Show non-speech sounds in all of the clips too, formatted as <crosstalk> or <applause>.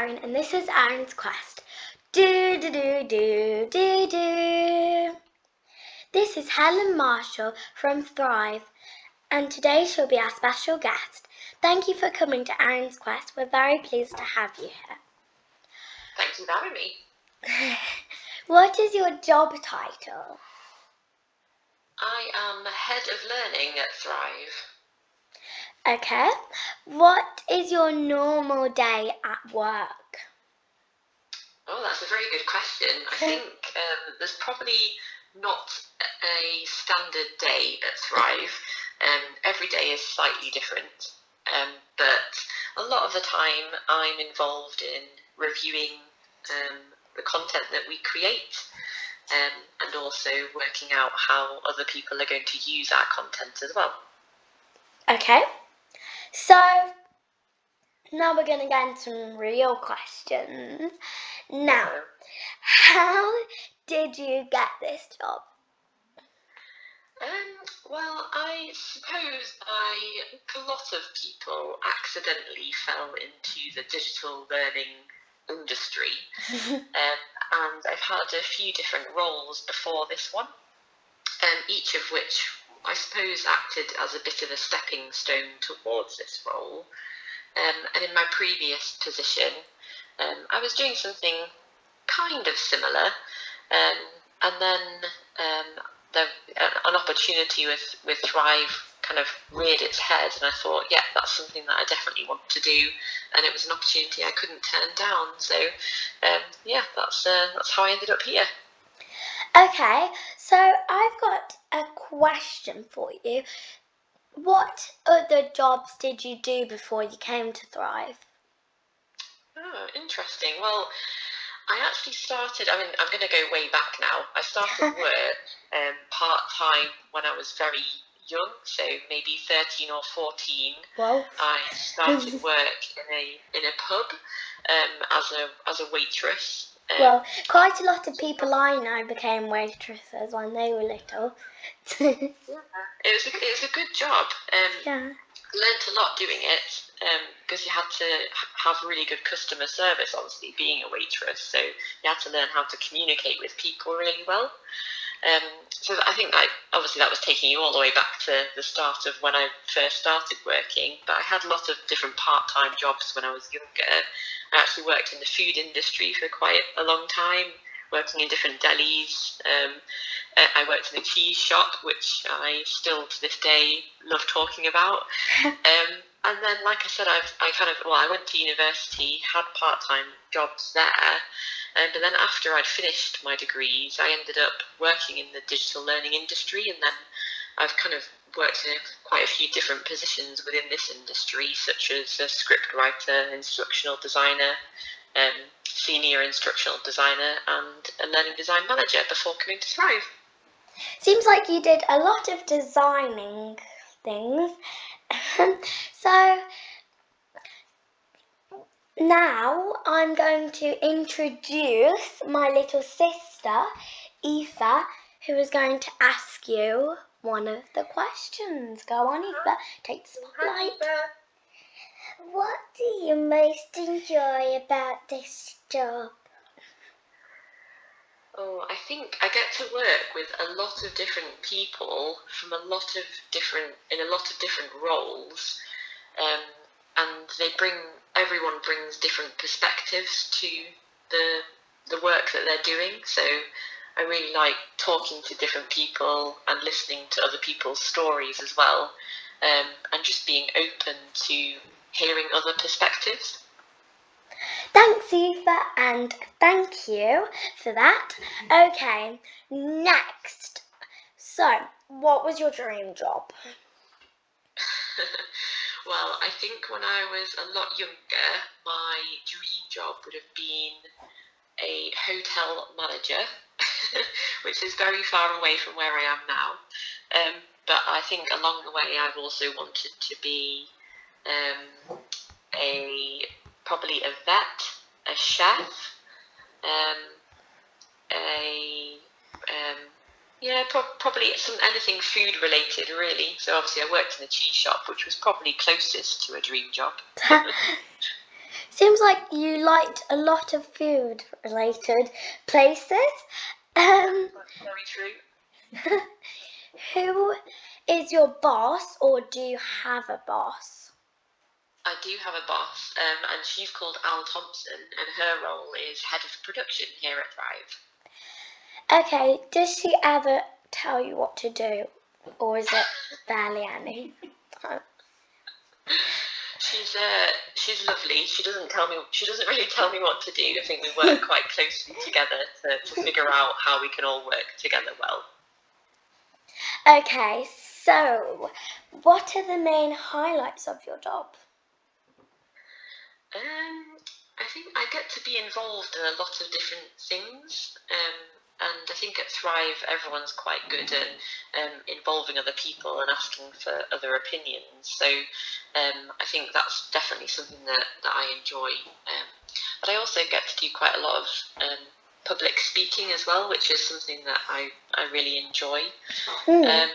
Aaron, and this is Aaron's Quest. Do do do do do do. This is Helen Marshall from Thrive, and today she'll be our special guest. Thank you for coming to Aaron's Quest. We're very pleased to have you here. Thanks for having me. <laughs> what is your job title? I am head of learning at Thrive. Okay. What is your normal day at work? Oh, that's a very good question. I think um, there's probably not a standard day at Thrive. Um, every day is slightly different, um, but a lot of the time I'm involved in reviewing um, the content that we create um, and also working out how other people are going to use our content as well. Okay. So now we're going to get into some real questions. Now, how did you get this job? Um, well, I suppose I, a lot of people accidentally fell into the digital learning industry, <laughs> um, and I've had a few different roles before this one, um, each of which I suppose acted as a bit of a stepping stone towards this role. Um, and in my previous position, um, I was doing something kind of similar, um, and then um, the, an opportunity with, with Thrive kind of reared its head, and I thought, yeah, that's something that I definitely want to do, and it was an opportunity I couldn't turn down. So, um, yeah, that's uh, that's how I ended up here. Okay, so I've got a question for you. What other jobs did you do before you came to Thrive? Oh, interesting. Well, I actually started, I mean, I'm going to go way back now. I started <laughs> work um, part time when I was very young, so maybe 13 or 14. Well, I started <laughs> work in a in a pub um, as a as a waitress. Well, quite a lot of people I know became waitresses when they were little. <laughs> yeah, it was a, it was a good job. Um, yeah. Learned a lot doing it because um, you had to have really good customer service. Obviously, being a waitress, so you had to learn how to communicate with people really well. Um, so I think obviously that was taking you all the way back to the start of when I first started working. But I had a lot of different part-time jobs when I was younger. I actually worked in the food industry for quite a long time, working in different delis. Um, I worked in a cheese shop, which I still to this day love talking about. <laughs> Um, and then, like I said, I've I kind of well, I went to university, had part-time jobs there, um, but then after I'd finished my degrees, I ended up working in the digital learning industry, and then I've kind of worked in quite a few different positions within this industry, such as a script writer, instructional designer, um, senior instructional designer, and a learning design manager before coming to Thrive. Seems like you did a lot of designing things. <laughs> so now I'm going to introduce my little sister, Aoife, who is going to ask you one of the questions. Go on, Aoife, take the spotlight. What do you most enjoy about this job? Oh, I think I get to work with a lot of different people from a lot of different in a lot of different roles. Um, and they bring everyone brings different perspectives to the the work that they're doing. So I really like talking to different people and listening to other people's stories as well, um, and just being open to hearing other perspectives. Thanks, Aoife, and thank you for that. Okay, next. So, what was your dream job? <laughs> Well, I think when I was a lot younger, my dream job would have been a hotel manager, <laughs> which is very far away from where I am now. Um, but I think along the way, I've also wanted to be um, a probably a vet, a chef, um, a um, yeah, pro- probably some anything food related, really. So obviously, I worked in a cheese shop, which was probably closest to a dream job. <laughs> seems like you liked a lot of food related places. Um, <laughs> Very true. <laughs> who is your boss, or do you have a boss? I do have a boss, um, and she's called Al Thompson, and her role is head of production here at Thrive. Okay, does she ever tell you what to do, or is it barely any? She's uh, she's lovely. She doesn't tell me. She doesn't really tell me what to do. I think we work quite closely together to, to figure out how we can all work together well. Okay, so what are the main highlights of your job? Um, I think I get to be involved in a lot of different things. Um, and I think at Thrive, everyone's quite good at um, involving other people and asking for other opinions. So um, I think that's definitely something that, that I enjoy. Um, but I also get to do quite a lot of um, public speaking as well, which is something that I, I really enjoy. Hmm. Um,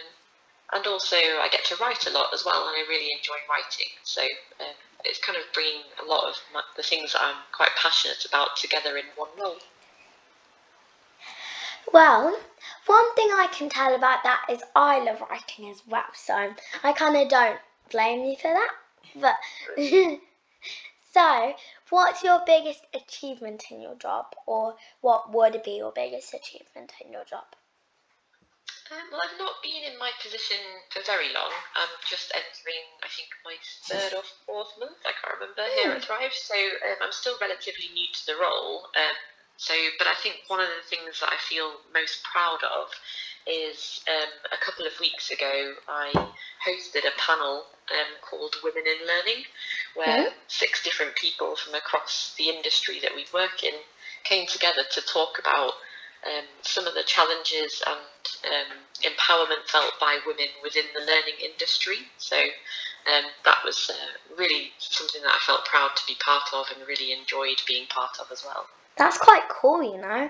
and also, I get to write a lot as well, and I really enjoy writing. So um, it's kind of bringing a lot of my, the things that I'm quite passionate about together in one role. Well, one thing I can tell about that is I love writing as well, so I kind of don't blame you for that. But <laughs> so, what's your biggest achievement in your job, or what would be your biggest achievement in your job? Um, well, I've not been in my position for very long. I'm just entering, I think, my third or fourth month. I can't remember here at Thrive, so um, I'm still relatively new to the role. Um, so, but I think one of the things that I feel most proud of is um, a couple of weeks ago I hosted a panel um, called Women in Learning, where six different people from across the industry that we work in came together to talk about um, some of the challenges and um, empowerment felt by women within the learning industry. So um, that was uh, really something that I felt proud to be part of and really enjoyed being part of as well. That's quite cool, you know.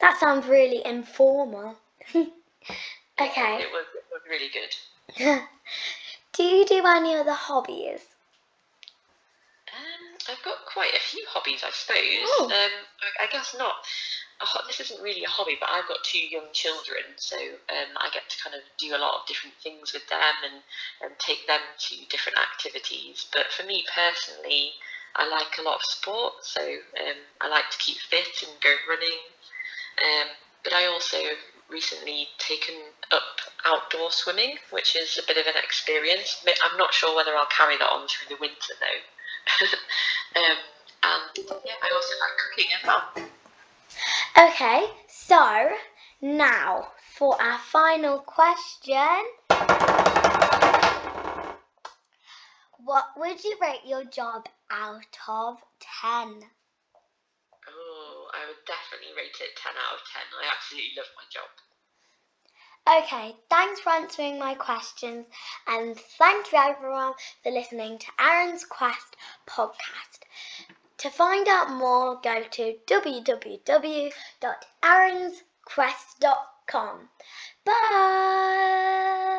That sounds really informal. <laughs> okay. It was, it was really good. <laughs> do you do any other hobbies? Um, I've got quite a few hobbies, I suppose. Oh. Um, I, I guess not. Ho- this isn't really a hobby, but I've got two young children, so um, I get to kind of do a lot of different things with them and, and take them to different activities. But for me personally, I like a lot of sport, so um, I like to keep fit and go running. Um, but I also recently taken up outdoor swimming, which is a bit of an experience. I'm not sure whether I'll carry that on through the winter though. <laughs> um, and yeah, I also like cooking as well. Okay, so now for our final question. What would you rate your job out of 10? Oh, I would definitely rate it 10 out of 10. I absolutely love my job. Okay, thanks for answering my questions and thank you everyone for listening to Aaron's Quest podcast. To find out more, go to www.aaronsquest.com. Bye!